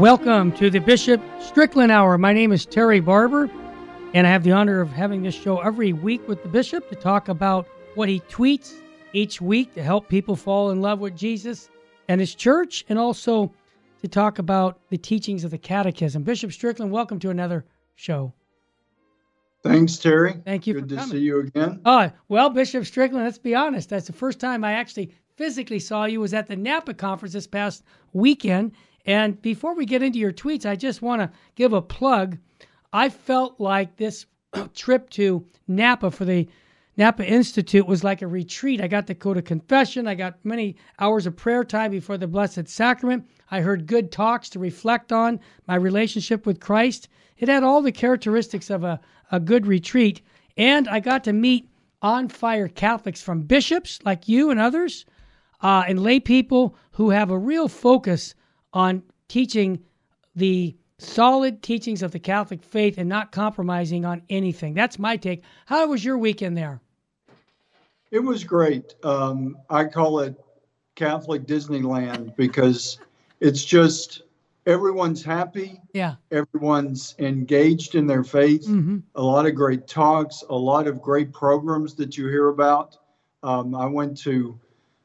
Welcome to the Bishop Strickland Hour. My name is Terry Barber, and I have the honor of having this show every week with the Bishop to talk about what he tweets each week to help people fall in love with Jesus and his church, and also to talk about the teachings of the Catechism. Bishop Strickland, welcome to another show. Thanks, Terry. Thank you. Good to coming. see you again. Oh, well, Bishop Strickland, let's be honest. That's the first time I actually physically saw you was at the Napa conference this past weekend. And before we get into your tweets, I just want to give a plug. I felt like this trip to Napa for the Napa Institute was like a retreat. I got to go to confession. I got many hours of prayer time before the Blessed Sacrament. I heard good talks to reflect on my relationship with Christ. It had all the characteristics of a, a good retreat. And I got to meet on fire Catholics from bishops like you and others, uh, and lay people who have a real focus on teaching the solid teachings of the Catholic faith and not compromising on anything. That's my take. How was your weekend there? It was great. Um, I call it Catholic Disneyland because it's just everyone's happy. Yeah. Everyone's engaged in their faith. Mm-hmm. A lot of great talks, a lot of great programs that you hear about. Um, I went to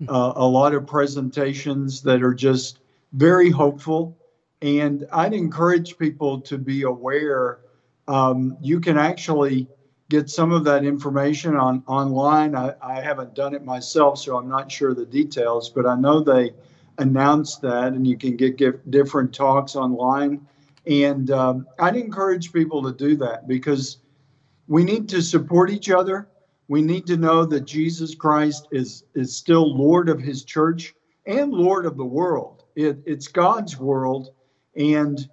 uh, a lot of presentations that are just very hopeful. And I'd encourage people to be aware. Um, you can actually get some of that information on online. I, I haven't done it myself, so I'm not sure the details, but I know they announced that, and you can get, get different talks online. And um, I'd encourage people to do that because we need to support each other. We need to know that Jesus Christ is is still Lord of His church and Lord of the world. It, it's God's world, and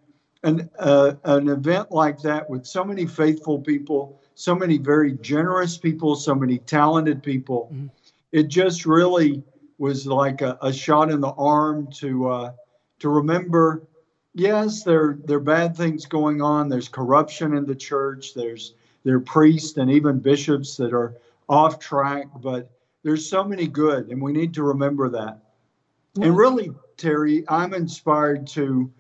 an uh, an event like that with so many faithful people, so many very generous people, so many talented people, Mhm. it just really was like a, a shot in the arm to uh, to remember. Yes, there there are bad things going on. There's corruption in the church. There's there are priests and even bishops that are off track, but there's so many good, and we need to remember that. And really, Terry, I'm inspired to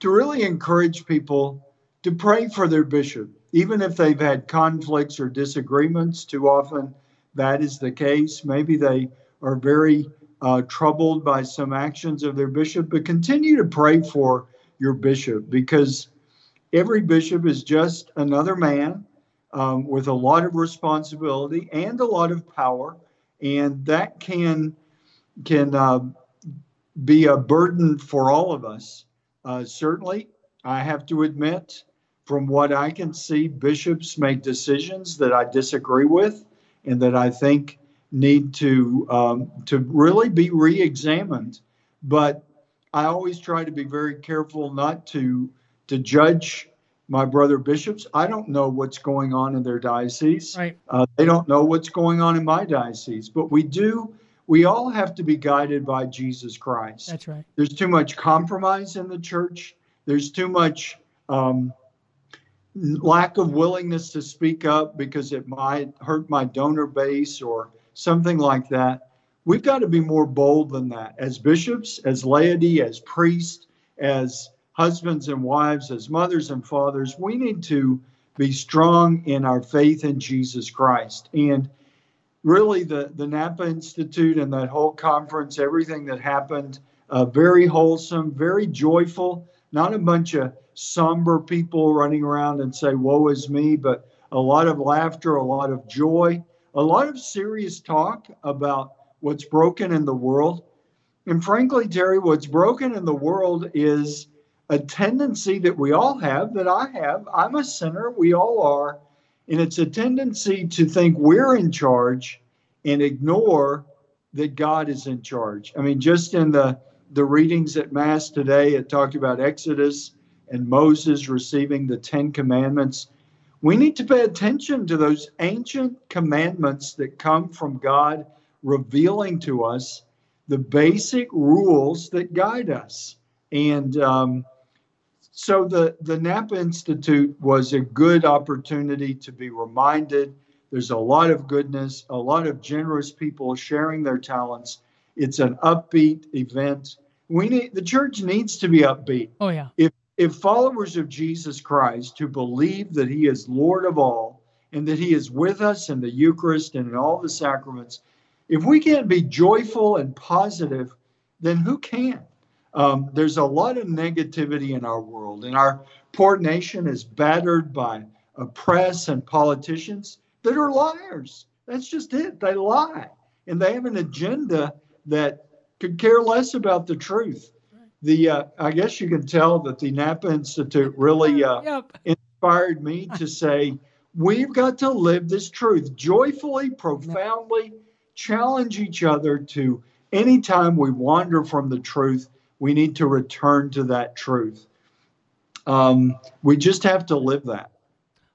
to really encourage people to pray for their bishop, even if they've had conflicts or disagreements. Too often, that is the case. Maybe they are very uh, troubled by some actions of their bishop, but continue to pray for your bishop because every bishop is just another man um, with a lot of responsibility and a lot of power, and that can can uh, be a burden for all of us. Uh, certainly, I have to admit, from what I can see, bishops make decisions that I disagree with and that I think need to um, to really be re-examined. But I always try to be very careful not to to judge my brother bishops. I don't know what's going on in their diocese. Right. Uh, they don't know what's going on in my diocese, but we do. We all have to be guided by Jesus Christ. That's right. There's too much compromise in the church. There's too much um, lack of willingness to speak up because it might hurt my donor base or something like that. We've got to be more bold than that. As bishops, as laity, as priests, as husbands and wives, as mothers and fathers, we need to be strong in our faith in Jesus Christ. And really, the, the Napa Institute and that whole conference, everything that happened, uh, very wholesome, very joyful, not a bunch of somber people running around and say, Woe is me, but a lot of laughter, a lot of joy, a lot of serious talk about what's broken in the world. And frankly, Terry, what's broken in the world is a tendency that we all have, that I have. I'm a sinner, we all are. And it's a tendency to think we're in charge and ignore that God is in charge. I mean, just in the, the readings at Mass today, it talked about Exodus and Moses receiving the Ten Commandments. We need to pay attention to those ancient commandments that come from God revealing to us the basic rules that guide us. And um, so the, the Napa Institute was a good opportunity to be reminded there's a lot of goodness, a lot of generous people sharing their talents. It's an upbeat event. We need the church needs to be upbeat. Oh yeah. If if followers of Jesus Christ who believe that he is Lord of all and that he is with us in the Eucharist and in all the sacraments, if we can't be joyful and positive, then who can? Um, there's a lot of negativity in our world, and our poor nation is battered by a press and politicians that are liars. That's just it. They lie, and they have an agenda that could care less about the truth. The uh, I guess you can tell that the Napa Institute really uh, yep. inspired me to say we've got to live this truth joyfully, profoundly, challenge each other to anytime we wander from the truth, we need to return to that truth. Um, we just have to live that.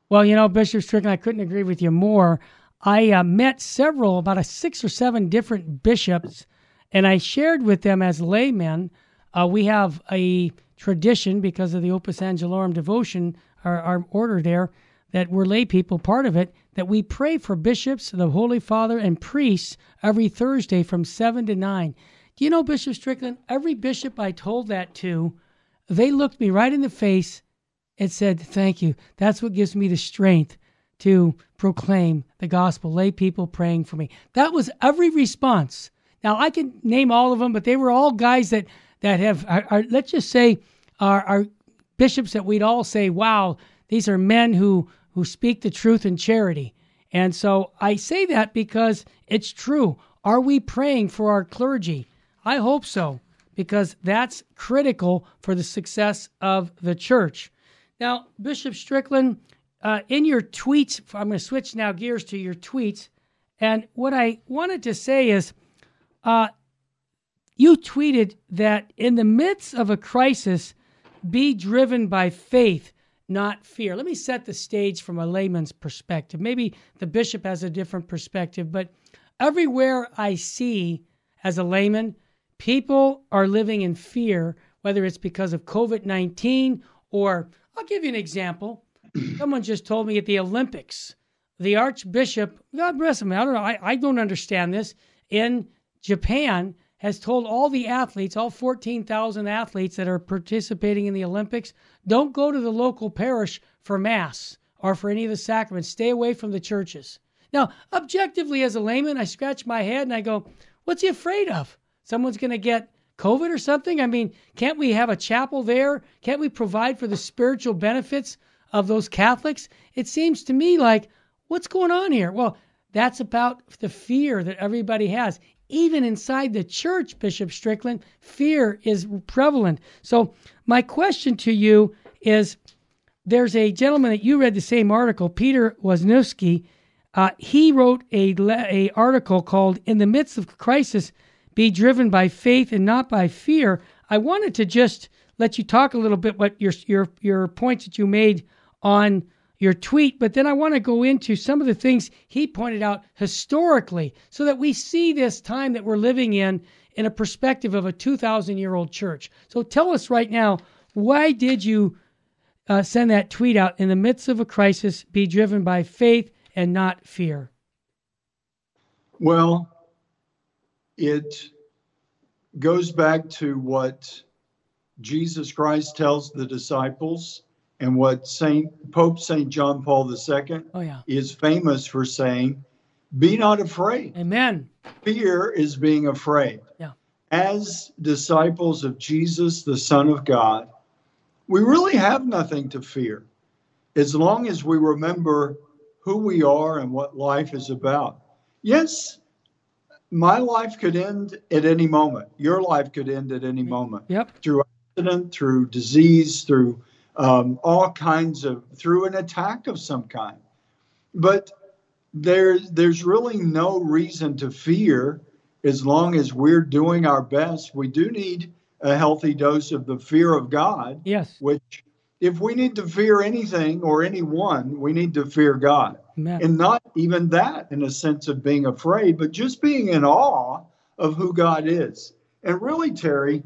Well, you know, Bishop Strickland, I couldn't agree with you more. I uh, met several, about a six or seven different bishops, and I shared with them as laymen. Uh, we have a tradition because of the Opus Angelorum devotion, our, our order there, that we're lay people, part of it, that we pray for bishops, the Holy Father, and priests every Thursday from 7 to 9. Do you know, Bishop Strickland, every bishop I told that to, they looked me right in the face and said, Thank you. That's what gives me the strength to proclaim the gospel, lay people praying for me. That was every response. Now, I can name all of them, but they were all guys that, that have, are, are, let's just say, are, are bishops that we'd all say, wow, these are men who who speak the truth in charity. And so I say that because it's true. Are we praying for our clergy? I hope so, because that's critical for the success of the church. Now, Bishop Strickland, uh, in your tweets, I'm going to switch now gears to your tweets. And what I wanted to say is uh, you tweeted that in the midst of a crisis, be driven by faith not fear. Let me set the stage from a layman's perspective. Maybe the bishop has a different perspective, but everywhere I see as a layman, people are living in fear, whether it's because of COVID 19 or I'll give you an example. Someone just told me at the Olympics, the Archbishop, God bless him, I don't know, I, I don't understand this, in Japan has told all the athletes, all 14,000 athletes that are participating in the Olympics, don't go to the local parish for Mass or for any of the sacraments. Stay away from the churches. Now, objectively, as a layman, I scratch my head and I go, what's he afraid of? Someone's going to get COVID or something? I mean, can't we have a chapel there? Can't we provide for the spiritual benefits of those Catholics? It seems to me like, what's going on here? Well, that's about the fear that everybody has even inside the church, Bishop Strickland, fear is prevalent. So, my question to you is there's a gentleman that you read the same article, Peter Wisniewski. Uh, he wrote a, a article called In the Midst of Crisis, Be Driven by Faith and Not by Fear. I wanted to just let you talk a little bit what your, your, your points that you made on your tweet, but then I want to go into some of the things he pointed out historically so that we see this time that we're living in in a perspective of a 2,000 year old church. So tell us right now, why did you uh, send that tweet out in the midst of a crisis, be driven by faith and not fear? Well, it goes back to what Jesus Christ tells the disciples and what Saint Pope Saint John Paul II oh, yeah. is famous for saying, "Be not afraid." Amen. Fear is being afraid. Yeah. As disciples of Jesus, the Son of God, we really have nothing to fear, as long as we remember who we are and what life is about. Yes, my life could end at any moment. Your life could end at any moment. Yep. Through accident, through disease, through um, all kinds of through an attack of some kind. But there's there's really no reason to fear as long as we're doing our best. We do need a healthy dose of the fear of God. Yes. Which if we need to fear anything or anyone, we need to fear God. Amen. And not even that in a sense of being afraid, but just being in awe of who God is. And really, Terry,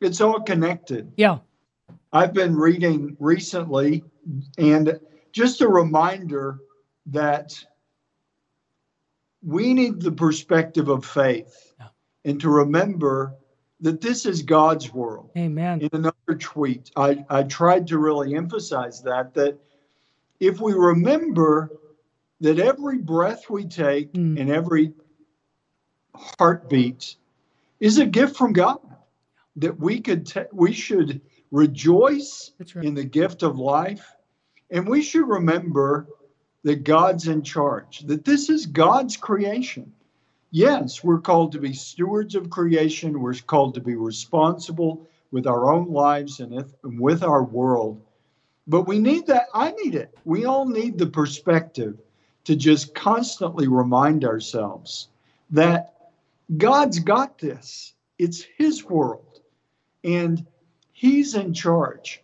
it's all connected. Yeah. I've been reading recently, and just a reminder that we need the perspective of faith yeah. and to remember that this is God's world. Amen. In another tweet, I, I tried to really emphasize that that if we remember that every breath we take mm. and every heartbeat is a gift from God, that we could ta- we should rejoice right. in the gift of life, and we should remember that God's in charge, that this is God's creation. Yes, we're called to be stewards of creation. We're called to be responsible with our own lives and, if, and with our world. But we need that. I need it. We all need the perspective to just constantly remind ourselves that God's got this. It's His world. And He's in charge,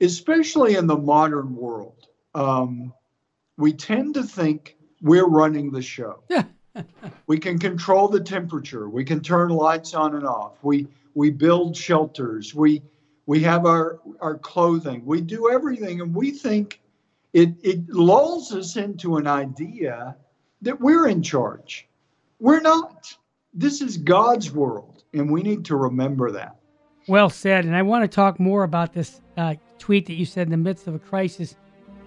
especially in the modern world. Um, we tend to think we're running the show. We can control the temperature. We can turn lights on and off. We we build shelters. We we have our our clothing. We do everything, and we think it it lulls us into an idea that we're in charge. We're not. This is God's world, and we need to remember that. Well said. And I want to talk more about this uh, tweet that you said in the midst of a crisis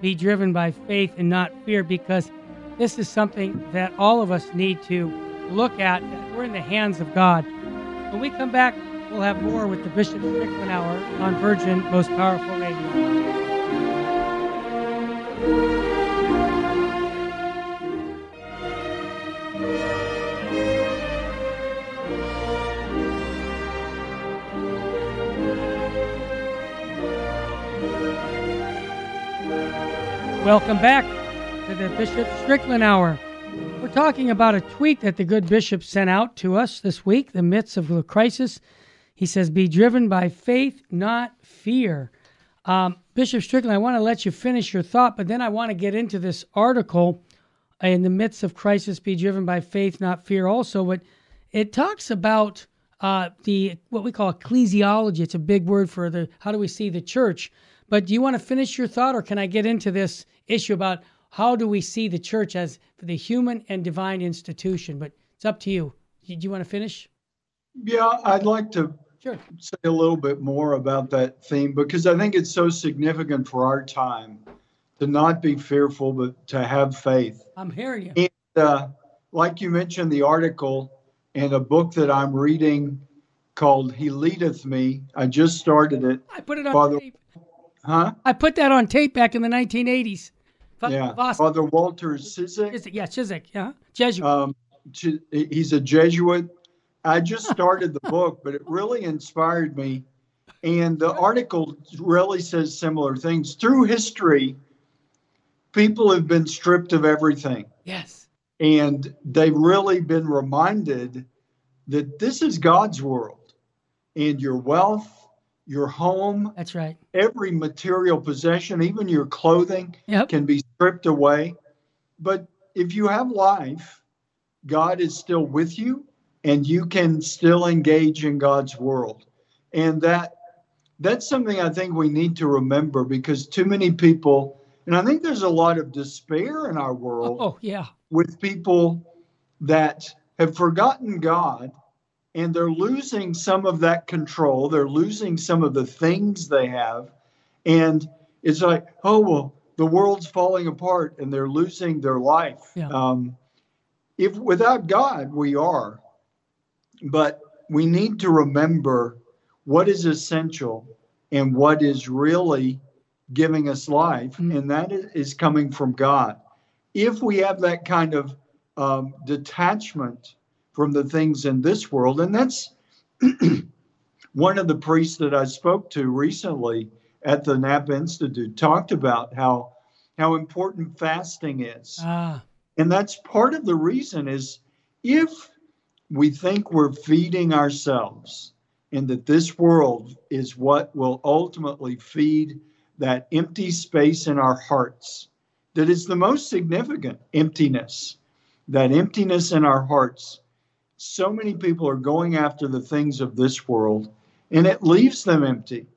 be driven by faith and not fear because this is something that all of us need to look at. We're in the hands of God. When we come back, we'll have more with the Bishop Strickland Hour on Virgin Most Powerful Radio. Welcome back to the Bishop Strickland Hour. We're talking about a tweet that the good bishop sent out to us this week, the midst of the crisis. He says, Be driven by faith, not fear. Um, bishop Strickland, I want to let you finish your thought, but then I want to get into this article in the midst of crisis, be driven by faith, not fear, also. But it talks about uh, the what we call ecclesiology. It's a big word for the how do we see the church. But do you want to finish your thought, or can I get into this issue about how do we see the church as the human and divine institution? But it's up to you. Do you want to finish? Yeah, I'd like to sure. say a little bit more about that theme because I think it's so significant for our time to not be fearful, but to have faith. I'm hearing you. And uh, like you mentioned, the article in a book that I'm reading called He Leadeth Me. I just started it. I put it on Father, tape. Huh? I put that on tape back in the 1980s. Yeah. Father Walter. Ciszek. Yeah, Ciszek. Yeah. Jesuit. Um, he's a Jesuit. I just started the book, but it really inspired me. And the article really says similar things. Through history, people have been stripped of everything. Yes. And they've really been reminded that this is God's world. And your wealth, your home. That's right. Every material possession, even your clothing, yep. can be stripped away. But if you have life, God is still with you and you can still engage in God's world. And that that's something I think we need to remember because too many people and I think there's a lot of despair in our world. Oh, yeah. With people that have forgotten God and they're losing some of that control. They're losing some of the things they have. And it's like, oh, well, the world's falling apart and they're losing their life. Yeah. Um, if without God, we are. But we need to remember what is essential and what is really giving us life, mm-hmm. and that is coming from God. If we have that kind of um, detachment from the things in this world. And that's one of the priests that I spoke to recently at the Napa Institute talked about how how important fasting is. Ah. And that's part of the reason is if we think we're feeding ourselves and that this world is what will ultimately feed that empty space in our hearts that is the most significant emptiness that emptiness in our hearts so many people are going after the things of this world and it leaves them empty.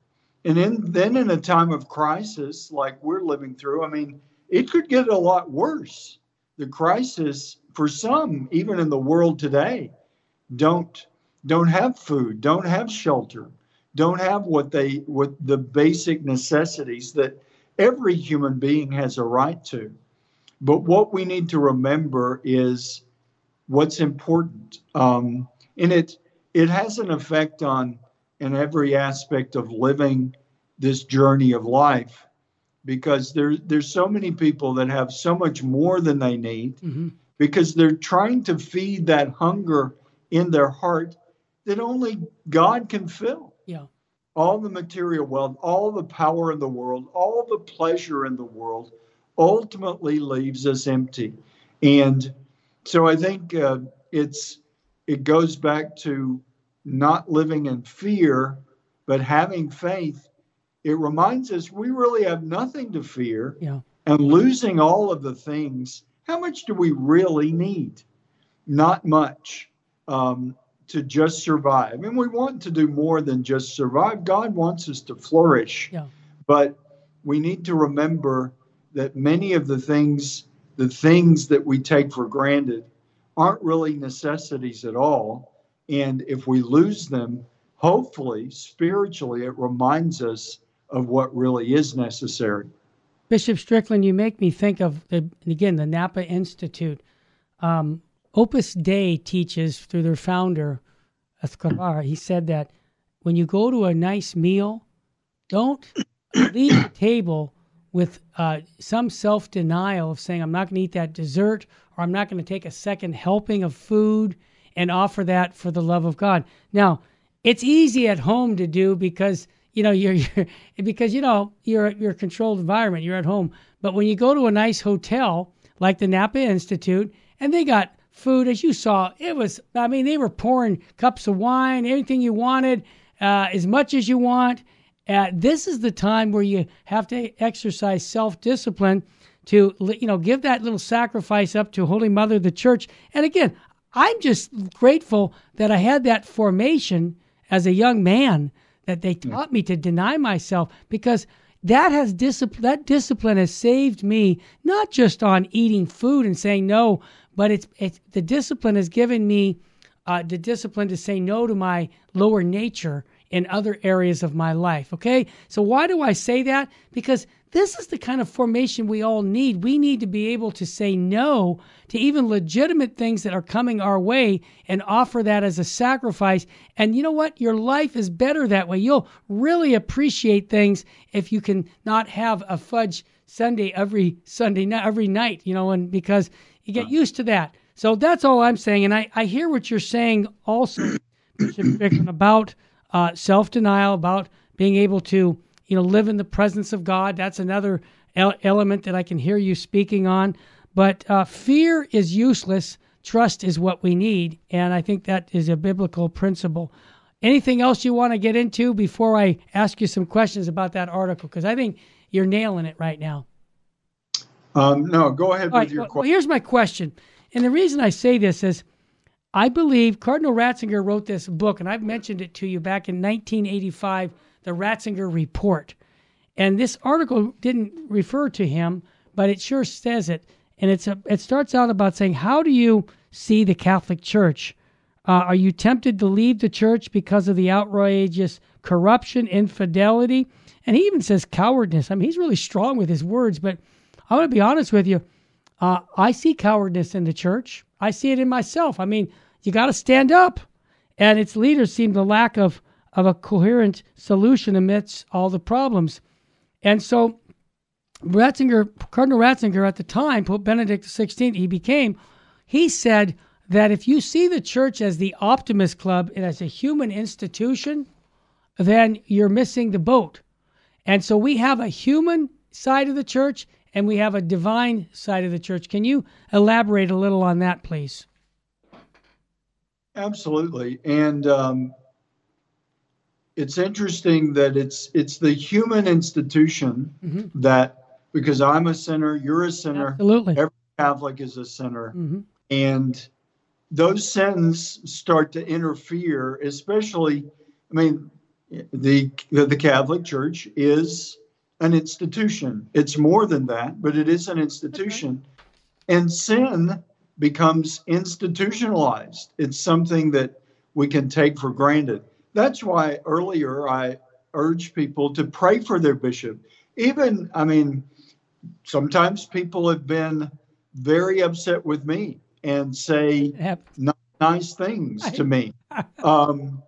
And in, then in a time of crisis like we're living through, I mean, it could get a lot worse. The crisis for some, even in the world today, don't don't have food, don't have shelter, don't have what they what the basic necessities that every human being has a right to. But what we need to remember is what's important, um, and it it has an effect on in every aspect of living this journey of life because there, there's so many people that have so much more than they need mm-hmm. because they're trying to feed that hunger in their heart that only God can fill. Yeah. All the material wealth, all the power in the world, all the pleasure in the world ultimately leaves us empty. And so I think uh, it's it goes back to not living in fear, but having faith. It reminds us we really have nothing to fear. Yeah. And losing all of the things, how much do we really need? Not much um, to just survive. I mean, we want to do more than just survive. God wants us to flourish. Yeah. But we need to remember that many of the things, the things that we take for granted, aren't really necessities at all. And if we lose them, hopefully, spiritually, it reminds us of what really is necessary. Bishop Strickland, you make me think of, the, again, the Napa Institute. Um, Opus Dei teaches through their founder, Escrivá, he said that when you go to a nice meal, don't leave the table with uh, some self denial of saying, I'm not going to eat that dessert or I'm not going to take a second helping of food and offer that for the love of God. Now, it's easy at home to do because you know you're, you're because you know you're a controlled environment. You're at home, but when you go to a nice hotel like the Napa Institute and they got food as you saw, it was I mean they were pouring cups of wine, anything you wanted, uh, as much as you want. Uh, this is the time where you have to exercise self discipline to you know give that little sacrifice up to Holy Mother the Church. And again, I'm just grateful that I had that formation as a young man that they taught me to deny myself because that has discipline that discipline has saved me not just on eating food and saying no but it's, it's the discipline has given me uh, the discipline to say no to my lower nature in other areas of my life okay so why do i say that because this is the kind of formation we all need. We need to be able to say no to even legitimate things that are coming our way and offer that as a sacrifice. And you know what? Your life is better that way. You'll really appreciate things if you can not have a fudge sundae every Sunday night, every night, you know, and because you get used to that. So that's all I'm saying. And I, I hear what you're saying also, Bishop about uh, self denial, about being able to you know, live in the presence of God. That's another element that I can hear you speaking on. But uh, fear is useless. Trust is what we need. And I think that is a biblical principle. Anything else you want to get into before I ask you some questions about that article? Because I think you're nailing it right now. Um, no, go ahead All with right, your well, question. Well, here's my question. And the reason I say this is I believe Cardinal Ratzinger wrote this book, and I've mentioned it to you back in 1985 the Ratzinger Report. And this article didn't refer to him, but it sure says it. And it's a, it starts out about saying, How do you see the Catholic Church? Uh, are you tempted to leave the church because of the outrageous corruption, infidelity? And he even says cowardness. I mean, he's really strong with his words, but I want to be honest with you. Uh, I see cowardness in the church. I see it in myself. I mean, you got to stand up. And its leaders seem to lack of of a coherent solution amidst all the problems. And so Ratzinger, Cardinal Ratzinger at the time, Pope Benedict XVI, he became, he said that if you see the church as the optimist club and as a human institution, then you're missing the boat. And so we have a human side of the church and we have a divine side of the church. Can you elaborate a little on that, please? Absolutely. And um, it's interesting that it's it's the human institution mm-hmm. that because I'm a sinner, you're a sinner, Absolutely. every Catholic is a sinner, mm-hmm. and those sins start to interfere. Especially, I mean, the the Catholic Church is an institution. It's more than that, but it is an institution, and sin becomes institutionalized. It's something that we can take for granted. That's why earlier I urge people to pray for their bishop. Even, I mean, sometimes people have been very upset with me and say nice things to me. Um,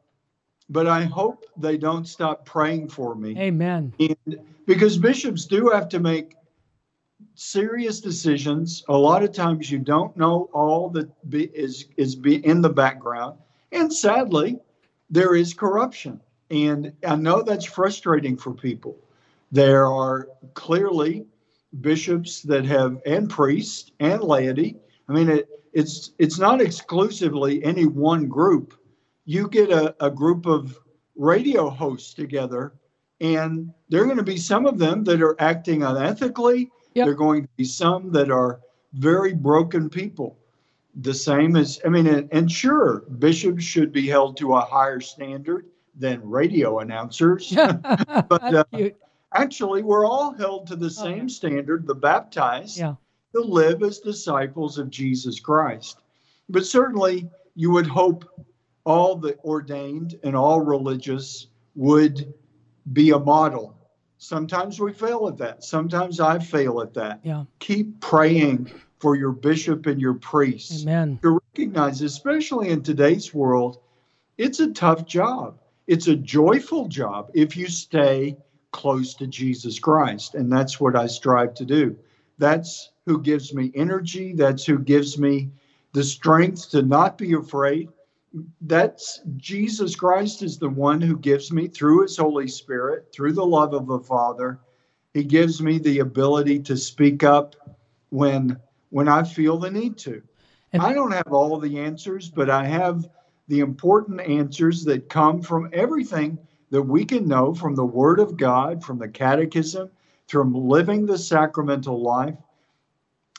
but I hope they don't stop praying for me. Amen. And because bishops do have to make serious decisions. A lot of times you don't know all that be, is is be in the background, and sadly, there is corruption. And I know that's frustrating for people. There are clearly bishops that have and priests and laity. I mean, it, it's it's not exclusively any one group. You get a, a group of radio hosts together, and there are going to be some of them that are acting unethically. Yep. There are going to be some that are very broken people. The same as, I mean, and, and sure, bishops should be held to a higher standard than radio announcers. but uh, actually, we're all held to the Oh, same yeah. standard, the baptized, yeah. to live as disciples of Jesus Christ. But certainly, you would hope all the ordained and all religious would be a model. Sometimes we fail at that. Sometimes I fail at that. Yeah. Keep praying for your bishop and your priests Amen. to recognize, especially in today's world, it's a tough job. It's a joyful job if you stay close to Jesus Christ. And that's what I strive to do. That's who gives me energy. That's who gives me the strength to not be afraid. That's Jesus Christ is the one who gives me through his Holy Spirit, through the love of the Father. He gives me the ability to speak up when when I feel the need to. And- I don't have all the answers, but I have the important answers that come from everything that we can know from the Word of God, from the Catechism, from living the sacramental life.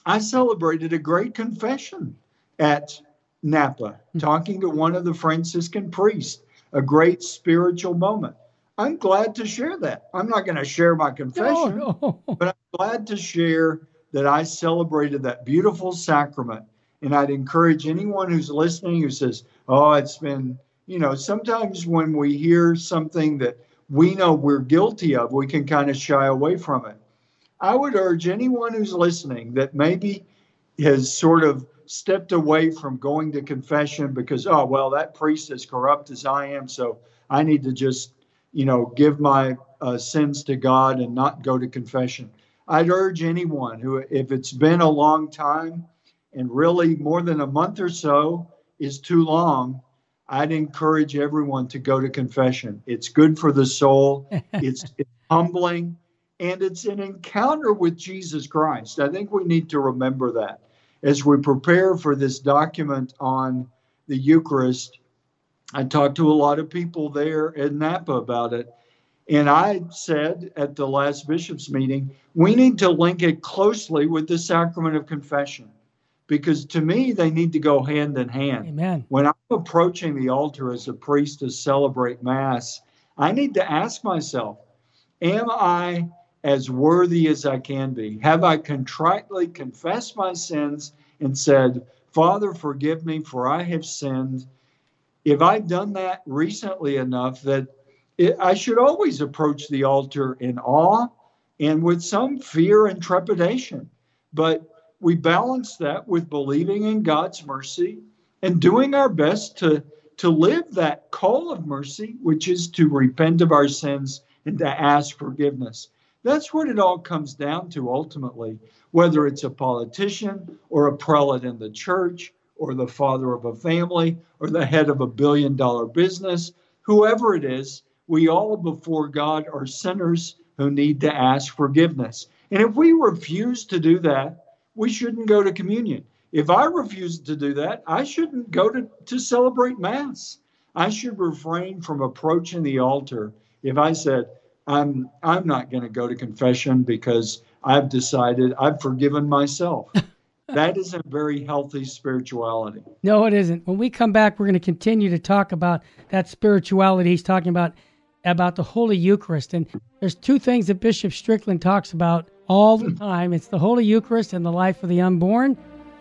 I celebrated a great confession at Napa, hmm. talking to one of the Franciscan priests, a great spiritual moment. I'm glad to share that. I'm not going to share my confession No, no. but I'm glad to share that I celebrated that beautiful sacrament. And I'd encourage anyone who's listening who says, Oh, it's been, you know, sometimes when we hear something that we know we're guilty of, we can kind of shy away from it. I would urge anyone who's listening that maybe has sort of stepped away from going to confession because, oh, well, that priest is corrupt as I am, so I need to just, you know, give my uh, sins to God and not go to confession. I'd urge anyone who, if it's been a long time and really more than a month or so is too long, I'd encourage everyone to go to confession. It's good for the soul, it's, it's humbling, and it's an encounter with Jesus Christ. I think we need to remember that as we prepare for this document on the Eucharist. I talked to a lot of people there in Napa about it. And I said at the last bishop's meeting, we need to link it closely with the sacrament of confession because to me, they need to go hand in hand. Amen. When I'm approaching the altar as a priest to celebrate Mass, I need to ask myself, am I as worthy as I can be? Have I contritely confessed my sins and said, Father, forgive me, for I have sinned? If I've done that recently enough that it, I should always approach the altar in awe and with some fear and trepidation. But we balance that with believing in God's mercy and doing our best to, to live that call of mercy, which is to repent of our sins and to ask forgiveness. That's what it all comes down to ultimately, whether it's a politician or a prelate in the church or the father of a family or the head of a billion dollar business, whoever it is, we all before God are sinners who need to ask forgiveness. And if we refuse to do that, we shouldn't go to communion. If I refuse to do that, I shouldn't go to, to celebrate Mass. I should refrain from approaching the altar if I said, I'm I'm not going to go to confession because I've decided I've forgiven myself. that isn't very healthy spirituality. No, it isn't. When we come back, we're going to continue to talk about that spirituality he's talking about, about the Holy Eucharist. And there's two things that Bishop Strickland talks about all the time it's the Holy Eucharist and the life of the unborn.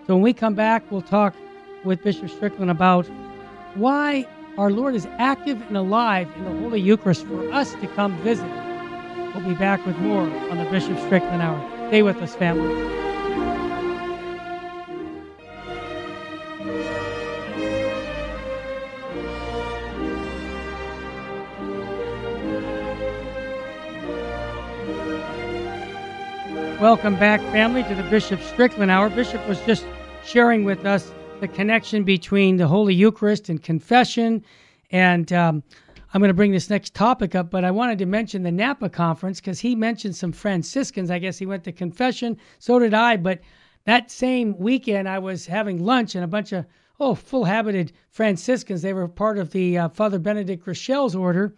So when we come back, we'll talk with Bishop Strickland about why our Lord is active and alive in the Holy Eucharist for us to come visit. We'll be back with more on the Bishop Strickland Hour. Stay with us, family. Welcome back, family, to the Bishop Strickland Hour. Bishop was just sharing with us the connection between the Holy Eucharist and confession. And um, I'm going to bring this next topic up, but I wanted to mention the Napa conference because he mentioned some Franciscans. I guess he went to confession. So did I. But that same weekend, I was having lunch and a bunch of, oh, full habited Franciscans. They were part of the uh, Father Benedict Groeschel's order.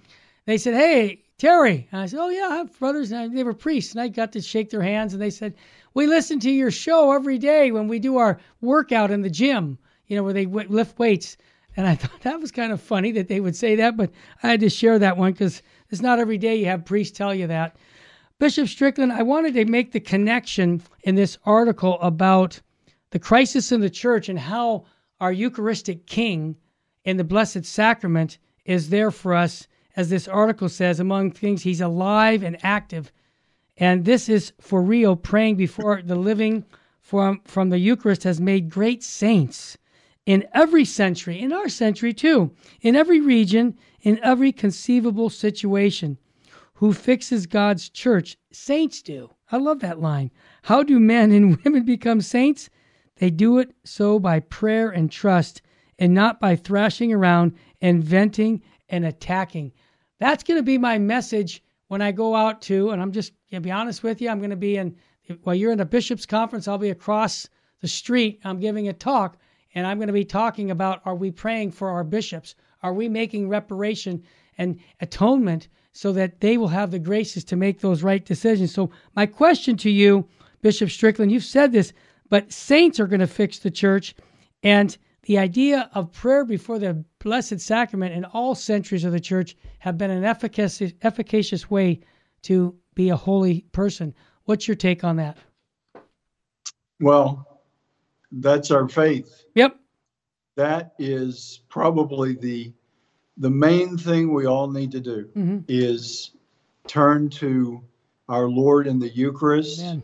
They said, Hey, Terry. And I said, Oh, yeah, I have brothers. And they were priests. And I got to shake their hands. And they said, We listen to your show every day when we do our workout in the gym, you know, where they lift weights. And I thought that was kind of funny that they would say that. But I had to share that one because it's not every day you have priests tell you that. Bishop Strickland, I wanted to make the connection in this article about the crisis in the church and how our Eucharistic King in the Blessed Sacrament is there for us as this article says, among things, he's alive and active. And this is for real, praying before the living from, from the Eucharist has made great saints in every century, in our century too, in every region, in every conceivable situation. Who fixes God's church? Saints do. I love that line. How do men and women become saints? They do it so by prayer and trust, and not by thrashing around and venting and attacking. That's going to be my message when I go out to, and I'm just going to be honest with you, I'm going to be in, while you're in a bishop's conference, I'll be across the street. I'm giving a talk, and I'm going to be talking about are we praying for our bishops? Are we making reparation and atonement so that they will have the graces to make those right decisions? So, my question to you, Bishop Strickland, you've said this, but saints are going to fix the church. And the idea of prayer before the Blessed Sacrament in all centuries of the church have been an efficacious, efficacious way to be a holy person. What's your take on that? Well, that's our faith. Yep. That is probably the the main thing we all need to do mm-hmm. is turn to our Lord in the Eucharist, Amen.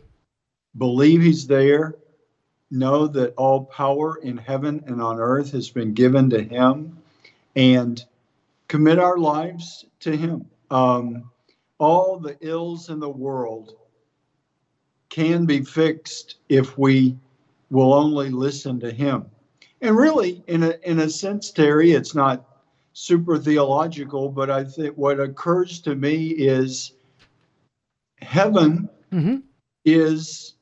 believe He's there, know that all power in heaven and on earth has been given to him and commit our lives to him. Um, all the ills in the world can be fixed if we will only listen to him. And really, in a, in a sense, Terry, it's not super theological, but I think what occurs to me is heaven mm-hmm. is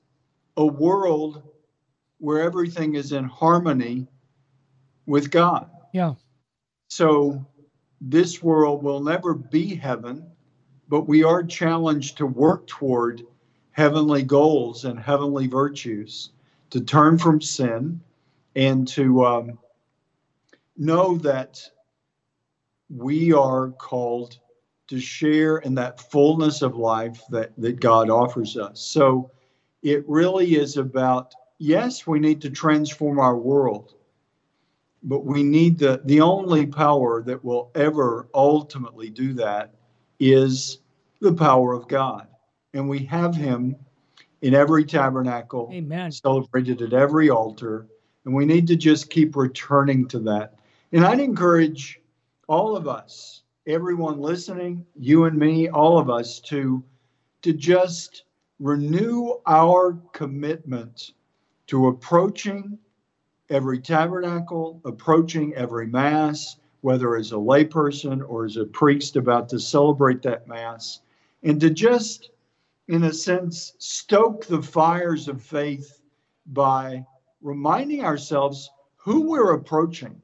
a world where everything is in harmony with God. Yeah. So this world will never be heaven, but we are challenged to work toward heavenly goals and heavenly virtues, to turn from sin and to um, know that we are called to share in that fullness of life that, that God offers us. So it really is about yes, we need to transform our world, but we need the, the only power that will ever ultimately do that is the power of God. And we have Him in every tabernacle, Amen. celebrated at every altar. And we need to just keep returning to that. And I'd encourage all of us, everyone listening, you and me, all of us, to, to just renew our commitment to approaching every tabernacle, approaching every Mass, whether as a layperson or as a priest about to celebrate that Mass, and to just, in a sense, stoke the fires of faith by reminding ourselves who we're approaching.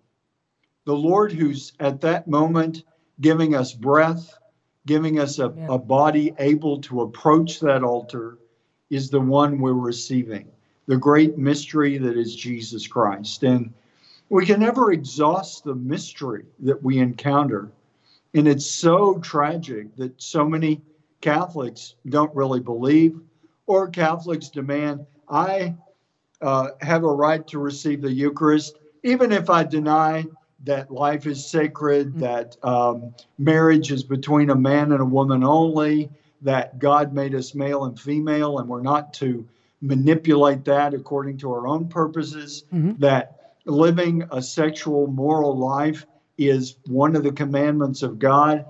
The Lord who's at that moment giving us breath, giving us a, yeah. a body able to approach that altar, is the one we're receiving the great mystery that is Jesus Christ. And we can never exhaust the mystery that we encounter. And it's so tragic that so many Catholics don't really believe, or Catholics demand, I uh, have a right to receive the Eucharist, even if I deny that life is sacred, mm-hmm. that um, marriage is between a man and a woman only, that God made us male and female, and we're not to manipulate that according to our own purposes, mm-hmm. that living a sexual moral life is one of the commandments of God.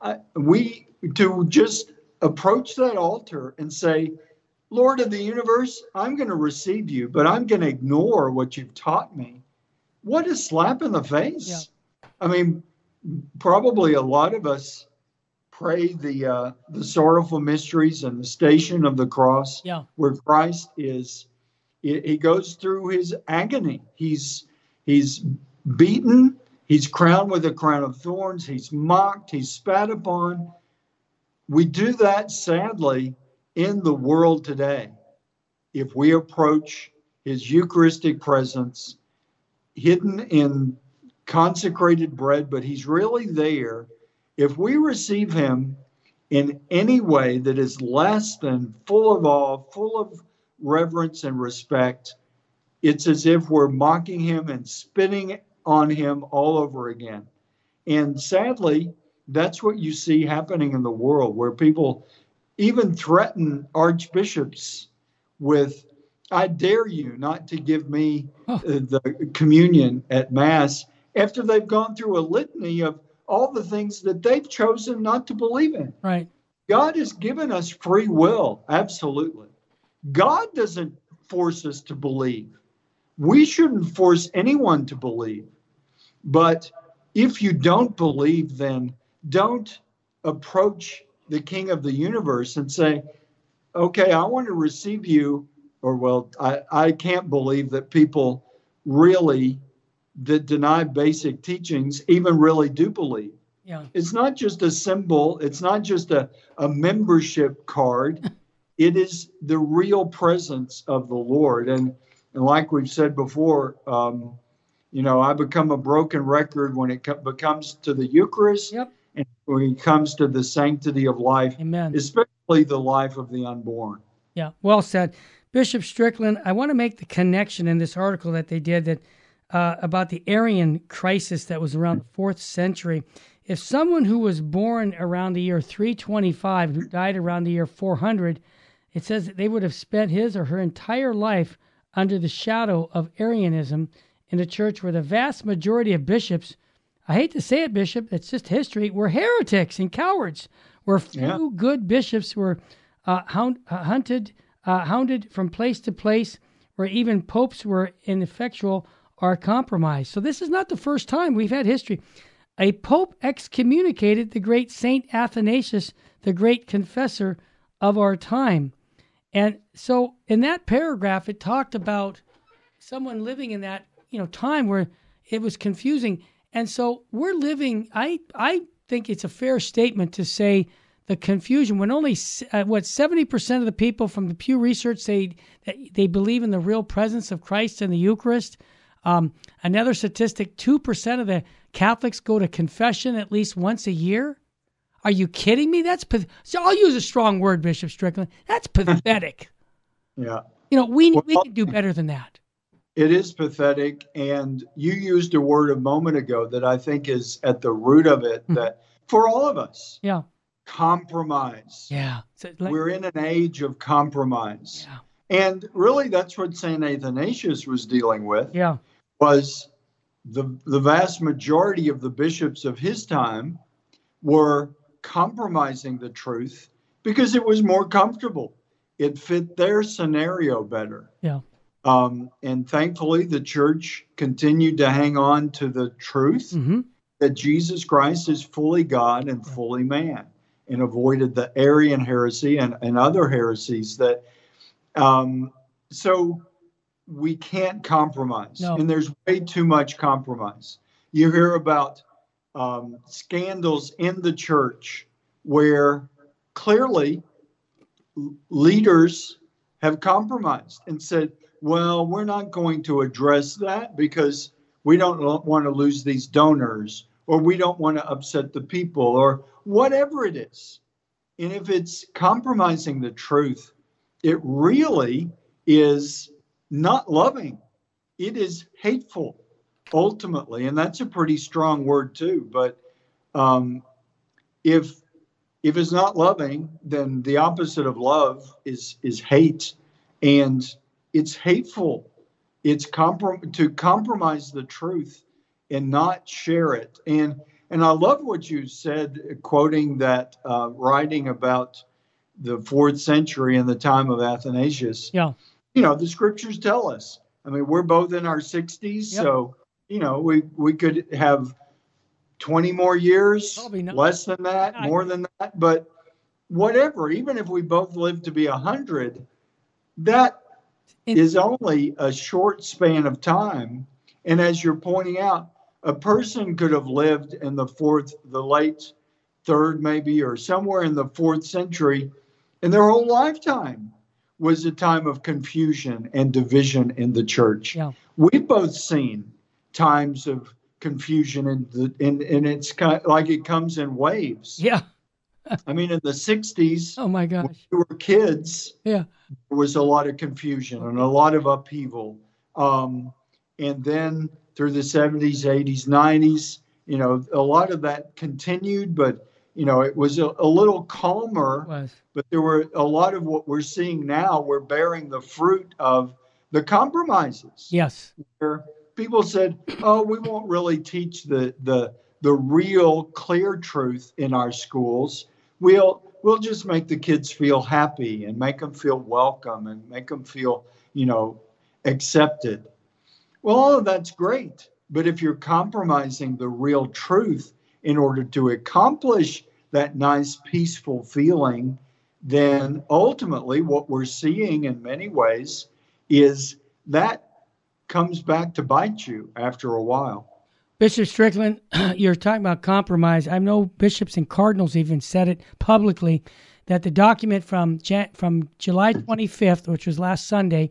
Uh, we to just approach that altar and say, Lord of the universe, I'm going to receive you, but I'm going to ignore what you've taught me. What a slap in the face. Yeah. I mean, probably a lot of us pray the uh, the sorrowful mysteries and the station of the cross, yeah. where Christ is. He goes through his agony. He's he's beaten. He's crowned with a crown of thorns. He's mocked. He's spat upon. We do that sadly in the world today. If we approach his Eucharistic presence hidden in consecrated bread, but he's really there if we receive him in any way that is less than full of awe, full of reverence and respect, it's as if we're mocking him and spitting on him all over again. And sadly, that's what you see happening in the world, where people even threaten archbishops with, I dare you not to give me uh, the communion at Mass after they've gone through a litany of all the things that they've chosen not to believe in. Right. God has given us free will, absolutely. God doesn't force us to believe. We shouldn't force anyone to believe. But if you don't believe, then don't approach the king of the universe and say, okay, I want to receive you. Or, well, I, I can't believe that people really that deny basic teachings even really do believe. Yeah. It's not just a symbol, it's not just a, a membership card. it is the real presence of the Lord. And, and like we've said before, um, you know, I become a broken record when it co- becomes to the Eucharist yep. and when it comes to the sanctity of life, Amen. especially the life of the unborn. Yeah, well said. Bishop Strickland, I want to make the connection in this article that they did that uh, about the Arian crisis that was around the fourth century. If someone who was born around the year 325, who died around the year 400, it says that they would have spent his or her entire life under the shadow of Arianism in a church where the vast majority of bishops, I hate to say it, Bishop, it's just history, were heretics and cowards, where few yeah. good bishops were uh, hound, uh, hunted, uh, hounded from place to place, where even popes were ineffectual are compromised. So this is not the first time we've had history. A pope excommunicated the great Saint Athanasius, the great confessor of our time. And so in that paragraph it talked about someone living in that, you know, time where it was confusing. And so we're living I I think it's a fair statement to say the confusion when only uh, what 70% of the people from the Pew Research say that they believe in the real presence of Christ in the Eucharist. Um, another statistic 2% of the Catholics go to confession at least once a year. Are you kidding me? That's so I'll use a strong word, Bishop Strickland. That's pathetic. yeah. You know, we well, we can do better than that. It is pathetic, and you used a word a moment ago that I think is at the root of it. Mm-hmm. That for all of us, yeah, compromise. Yeah, so, like, we're in an age of compromise. Yeah. And really, that's what St. Athanasius was dealing with. Yeah. Was the, the vast majority of the bishops of his time were compromising the truth because it was more comfortable. It fit their scenario better. Yeah. Um, and thankfully, the church continued to hang on to the truth mm-hmm. that Jesus Christ is fully God and fully man and avoided the Arian heresy and, and other heresies that um, so we can't compromise, no. and there's way too much compromise. You hear about um, scandals in the church where clearly leaders have compromised and said, well, we're not going to address that because we don't want to lose these donors or we don't want to upset the people or whatever it is. And if it's compromising the truth, it really is not loving, it is hateful. ultimately, and that's a pretty strong word too. But um, if if it's not loving, then the opposite of love is is hate, and it's hateful. It's comprom- to compromise the truth and not share it. And and I love what you said, quoting that uh, writing about the fourth century in the time of Athanasius. Yeah. You know, the scriptures tell us. I mean, we're both in our 60s, yep. so you know, we we could have 20 more years, less than that, I, more than that, but whatever, even if we both live to be 100, that is only a short span of time. And as you're pointing out, a person could have lived in the fourth, the late third, maybe, or somewhere in the fourth century, and their whole lifetime was a time of confusion and division in the church. Yeah. We've both seen times of confusion and the and, and it's kind of like it comes in waves. Yeah. I mean, in the '60s, oh my gosh, we were kids. Yeah, there was a lot of confusion and a lot of upheaval. Um, and then through the 70s, 80s, 90s, you know, a lot of that continued, but you know, it was a, a little calmer. But there were a lot of what we're seeing now. We're bearing the fruit of the compromises. Yes. Where people said, "Oh, we won't really teach the the the real clear truth in our schools. We'll we'll just make the kids feel happy and make them feel welcome and make them feel, you know, accepted." Well, all of that's great, but if you're compromising the real truth in order to accomplish that nice peaceful feeling, then ultimately what we're seeing in many ways is that comes back to bite you after a while. Bishop Strickland, you're talking about compromise. I know bishops and cardinals even said it publicly that the document from from July 25th, which was last Sunday,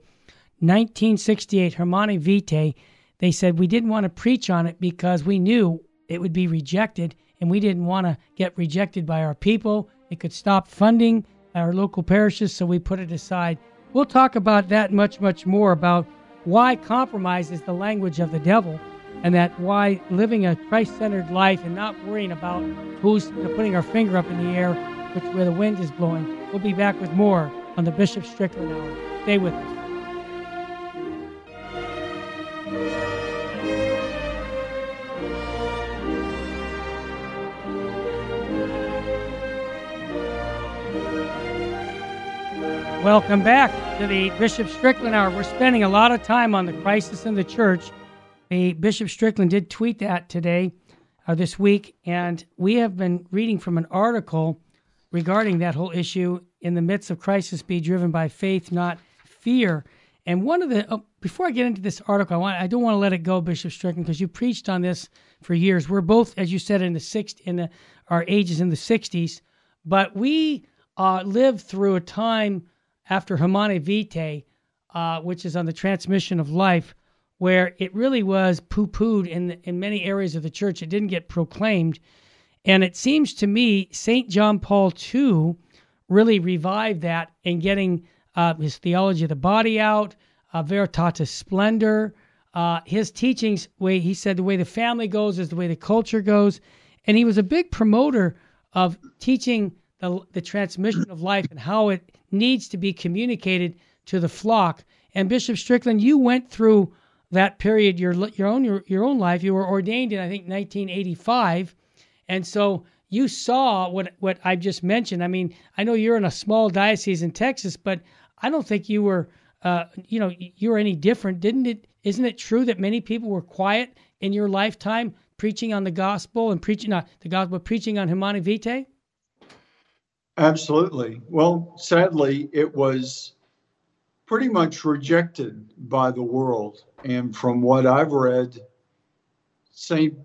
1968, Humanae Vitae, they said we didn't want to preach on it because we knew it would be rejected, and we didn't want to get rejected by our people. It could stop funding our local parishes, so we put it aside. We'll talk about that much, much more about why compromise is the language of the devil, and that why living a Christ centered life and not worrying about who's putting our finger up in the air, which where the wind is blowing. We'll be back with more on the Bishop Strickland Hour. Stay with us. Welcome back to the Bishop Strickland Hour. We're spending a lot of time on the crisis in the church. The Bishop Strickland did tweet that today, uh, this week, and we have been reading from an article regarding that whole issue. In the midst of crisis, be driven by faith, not fear. And one of the oh, before I get into this article, I want I don't want to let it go, Bishop Strickland, because you preached on this for years. We're both, as you said, in the sixth in the our ages in the '60s, but we uh, lived through a time after Humanae Vitae, uh, which is on the transmission of life, where it really was poo pooed in, in many areas of the church. It didn't get proclaimed. And it seems to me St. John Paul II really revived that in getting uh, his theology of the body out, uh, Veritatis Splendor. Uh, his teachings, way he said, the way the family goes is the way the culture goes, and he was a big promoter of teaching the, the transmission of life and how it needs to be communicated to the flock. And Bishop Strickland, you went through that period your your own your, your own life. You were ordained in I think 1985, and so you saw what what I've just mentioned. I mean, I know you're in a small diocese in Texas, but I don't think you were uh, you know you were any different. Didn't it? Isn't it true that many people were quiet in your lifetime preaching on the gospel and preaching not the gospel, preaching on Humanae Vitae? Absolutely. Well, sadly, it was pretty much rejected by the world. And from what I've read, Saint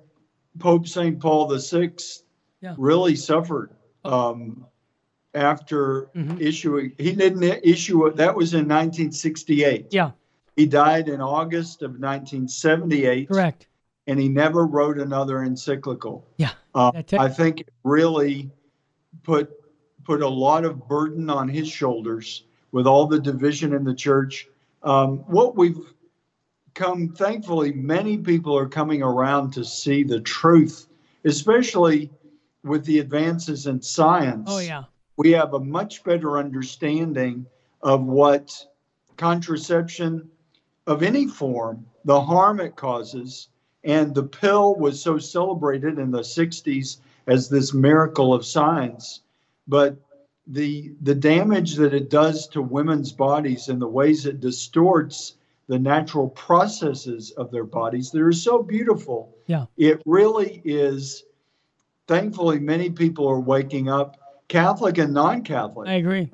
Pope Saint Paul VI yeah. really suffered um, after mm-hmm. issuing. He didn't issue it. That was in 1968. Yeah. He died in August of 1978. Correct. And he never wrote another encyclical. Yeah. Uh, I think it really put put a lot of burden on his shoulders with all the division in the church. Um, what we've come, thankfully, many people are coming around to see the truth, especially with the advances in science. Oh, yeah. We have a much better understanding of what contraception of any form, the harm it causes. And the pill was so celebrated in the 60s as this miracle of science. But the, the damage that it does to women's bodies and the ways it distorts the natural processes of their bodies that are so beautiful. Yeah. It really is. Thankfully, many people are waking up, Catholic and non Catholic. I agree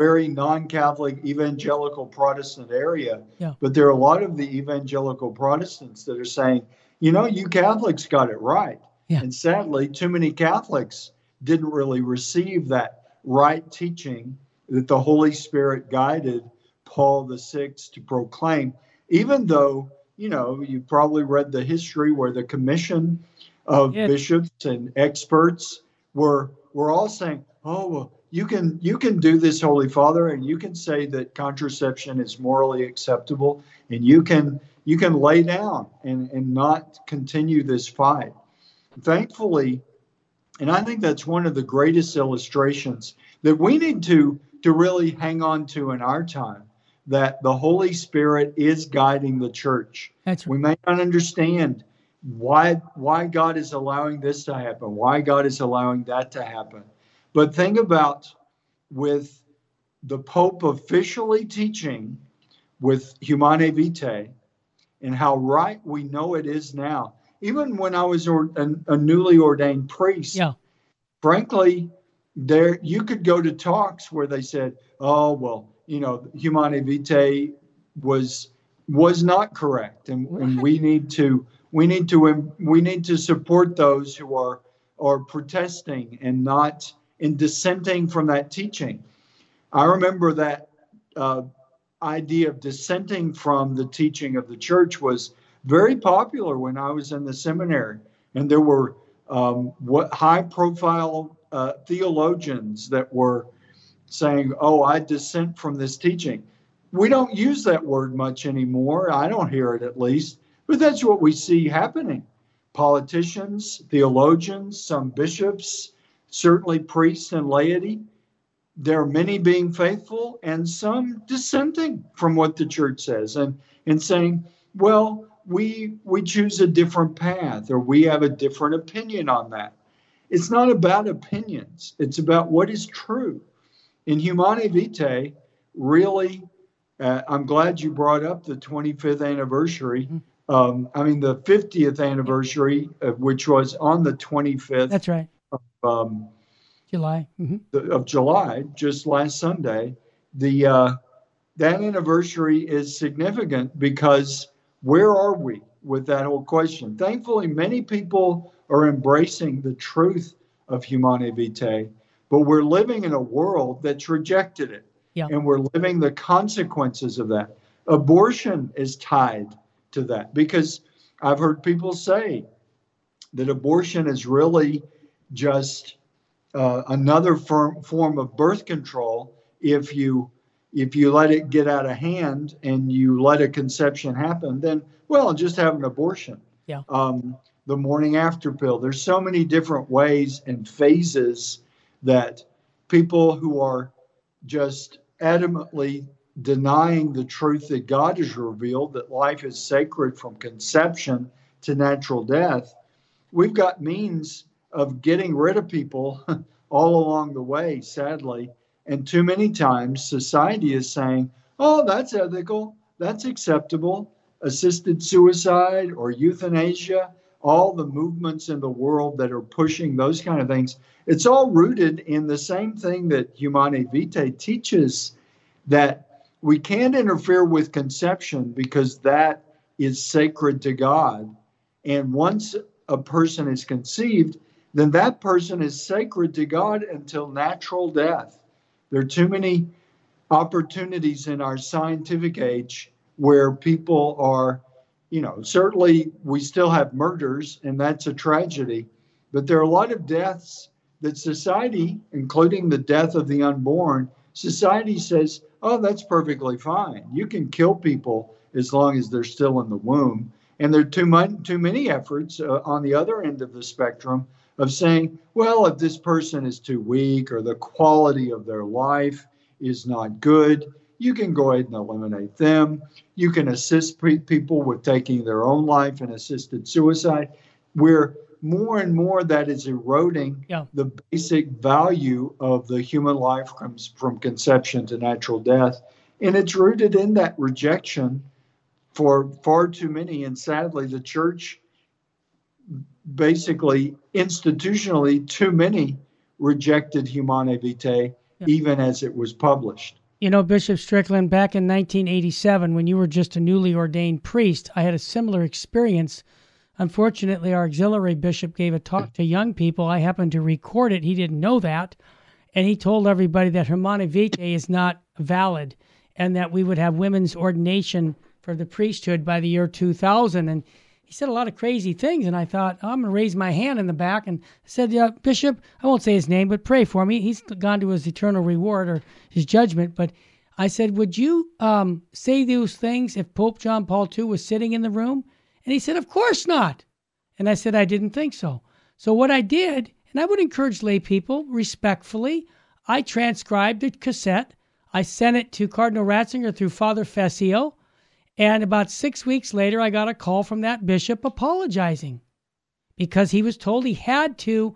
very non-Catholic evangelical Protestant area. Yeah. But there are a lot of the evangelical Protestants that are saying, you know, you Catholics got it right. Yeah. And sadly, too many Catholics didn't really receive that right teaching that the Holy Spirit guided Paul VI to proclaim, even though, you know, you probably read the history where the commission of Yeah. bishops and experts were were all saying, oh, well, you can you can do this holy father and you can say that contraception is morally acceptable and you can you can lay down and and not continue this fight thankfully and i think that's one of the greatest illustrations that we need to to really hang on to in our time that the holy spirit is guiding the church That's right. we may not understand why why god is allowing this to happen why god is allowing that to happen but think about with the Pope officially teaching with Humanae Vitae and how right we know it is now. Even when I was or, a, a newly ordained priest, Yeah. frankly, there you could go to talks where they said, "Oh well, you know, Humanae Vitae was was not correct, and, and we need to we need to we need to support those who are are protesting and not in dissenting from that teaching. I remember that uh, idea of dissenting from the teaching of the church was very popular when I was in the seminary, and there were um, what high-profile uh, theologians that were saying, "Oh, I dissent from this teaching." We don't use that word much anymore. I don't hear it at least, but that's what we see happening. Politicians, theologians, some bishops, certainly priests and laity. There are many being faithful and some dissenting from what the church says and, and saying, well, we we choose a different path or we have a different opinion on that. It's not about opinions, it's about what is true. In Humanae Vitae, really, uh, I'm glad you brought up the 25th anniversary. Um, I mean, the 50th anniversary, uh, which was on the 25th That's right. um, July. hmm the, of July, just last Sunday, the uh, that anniversary is significant because where are we with that whole question? Thankfully, many people are embracing the truth of Humanae Vitae, but we're living in a world that's rejected it, Yeah. and we're living the consequences of that. Abortion is tied to that because I've heard people say that abortion is really just uh, another form, form of birth control if you if you let it get out of hand and you let a conception happen then well just have an abortion Yeah. um, the morning after pill there's so many different ways and phases that people who are just adamantly denying the truth that god has revealed that life is sacred from conception to natural death we've got means of getting rid of people all along the way, sadly. And too many times society is saying, oh, that's ethical, that's acceptable. Assisted suicide or euthanasia, all the movements in the world that are pushing those kind of things, it's all rooted in the same thing that Humanae Vitae teaches that we can't interfere with conception because that is sacred to God. And once a person is conceived, then that person is sacred to God until natural death. There are too many opportunities in our scientific age where people are, you know, certainly we still have murders, and that's a tragedy, but there are a lot of deaths that society, including the death of the unborn, society says, oh, that's perfectly fine. You can kill people as long as they're still in the womb. And there are too, much, too many efforts uh, on the other end of the spectrum of saying, well, if this person is too weak or the quality of their life is not good, you can go ahead and eliminate them. You can assist pre- people with taking their own life and assisted suicide. Where more and more that is eroding yeah. the basic value of the human life comes from conception to natural death. And it's rooted in that rejection for far too many. And sadly, the church basically institutionally, too many rejected Humanae Vitae, yeah. even as it was published. You know, Bishop Strickland, back in 1987, when you were just a newly ordained priest, I had a similar experience. Unfortunately, our auxiliary bishop gave a talk to young people. I happened to record it. He didn't know that. And he told everybody that Humanae Vitae is not valid and that we would have women's ordination for the priesthood by the year 2000. And he said a lot of crazy things, and I thought oh, I'm going to raise my hand in the back and said, uh, Bishop, I won't say his name, but pray for me. He's gone to his eternal reward or his judgment. But I said, would you um, say those things if Pope John Paul II was sitting in the room? And he said, of course not. And I said, I didn't think so. So what I did, and I would encourage lay people respectfully, I transcribed the cassette. I sent it to Cardinal Ratzinger through Father Fessio. And about six weeks later, I got a call from that bishop apologizing because he was told he had to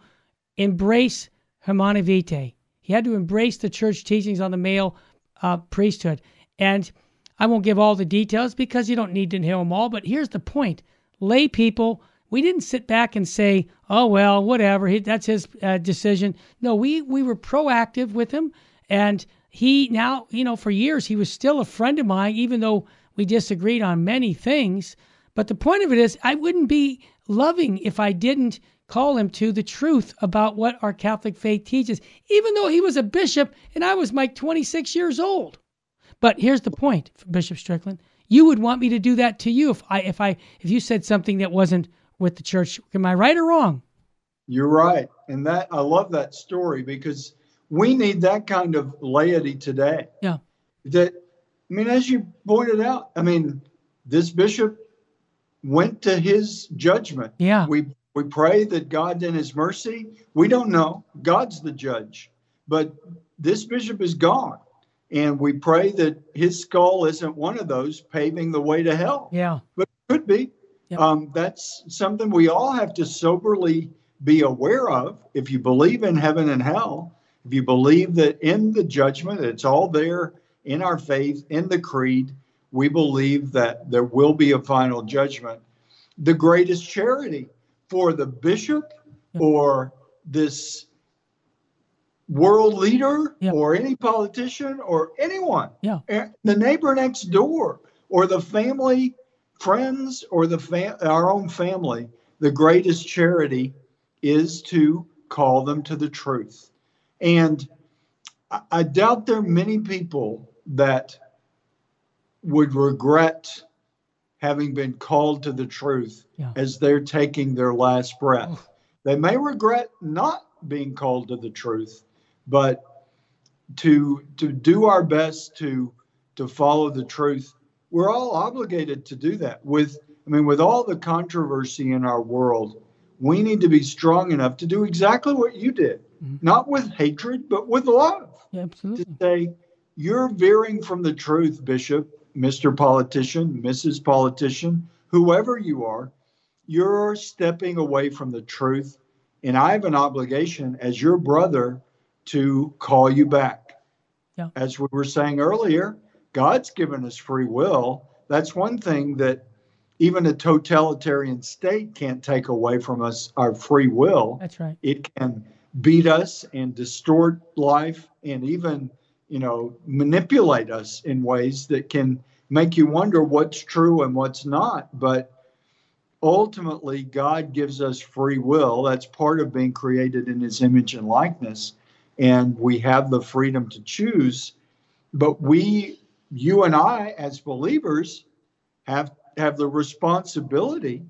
embrace Humanae Vitae. He had to embrace the church teachings on the male uh, priesthood. And I won't give all the details because you don't need to know them all. But here's the point lay people, we didn't sit back and say, oh, well, whatever, that's his uh, decision. No, we, we were proactive with him. And he now, you know, for years, he was still a friend of mine, even though we disagreed on many things. But the point of it is, I wouldn't be loving if I didn't call him to the truth about what our Catholic faith teaches, even though he was a bishop and I was like 26 years old. But here's the point, Bishop Strickland. You would want me to do that to you if I if I if you said something that wasn't with the church. Am I right or wrong? You're right. And that I love that story because we need that kind of laity today. Yeah. That I mean, as you pointed out, I mean, this bishop went to his judgment. Yeah. We we pray that God in his mercy, we don't know. God's the judge. But this bishop is gone. And we pray that his skull isn't one of those paving the way to hell. Yeah. But it could be. Yep. Um, that's something we all have to soberly be aware of. If you believe in heaven and hell, if you believe that in the judgment, it's all there in our faith, in the creed, we believe that there will be a final judgment. The greatest charity for the bishop or this world leader or any politician or anyone, yeah. Eh, the neighbor next door or the family, friends, or the fam- our own family, the greatest charity is to call them to the truth. And I, I doubt there are many people that would regret having been called to the truth yeah. as they're taking their last breath. They may regret not being called to the truth, but to to do our best to to follow the truth, we're all obligated to do that. With I mean, with all the controversy in our world, we need to be strong enough to do exactly what you did, mm-hmm. not with hatred, but with love. Yeah, absolutely. To say, you're veering from the truth, Bishop, Mr. Politician, Mrs. Politician, whoever you are. You're stepping away from the truth. And I have an obligation as your brother to call you back. Yeah. As we were saying earlier, God's given us free will. That's one thing that even a totalitarian state can't take away from us our free will. That's right. It can beat us and distort life and even you know, manipulate us in ways that can make you wonder what's true and what's not. But ultimately, God gives us free will. That's part of being created in his image and likeness. And we have the freedom to choose. But we, you and I, as believers, have, have the responsibility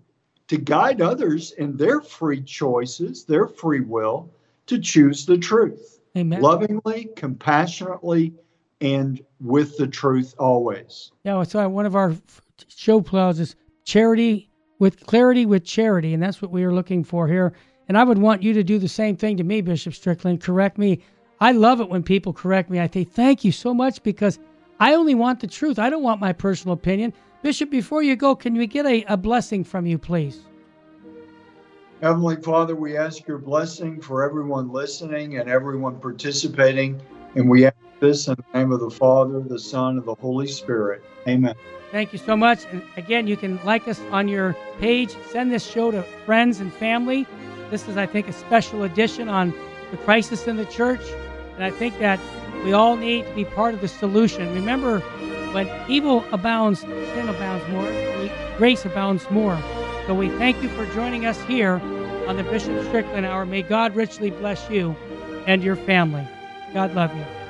to guide others in their free choices, their free will, to choose the truth. Amen. Lovingly, compassionately, and with the truth always. Yeah, so one of our show plows is charity with clarity with charity, and that's what we are looking for here. And I would want you to do the same thing to me, Bishop Strickland. Correct me. I love it when people correct me. I say thank you so much because I only want the truth. I don't want my personal opinion. Bishop, before you go, can we get a, a blessing from you, please? Heavenly Father, we ask your blessing for everyone listening and everyone participating. And we ask this in the name of the Father, the Son, and the Holy Spirit. Amen. Thank you so much. And again, you can like us on your page, send this show to friends and family. This is, I think, a special edition on the crisis in the church. And I think that we all need to be part of the solution. Remember, when evil abounds, sin abounds more, grace abounds more. So we thank you for joining us here on the Bishop Strickland Hour. May God richly bless you and your family. God love you.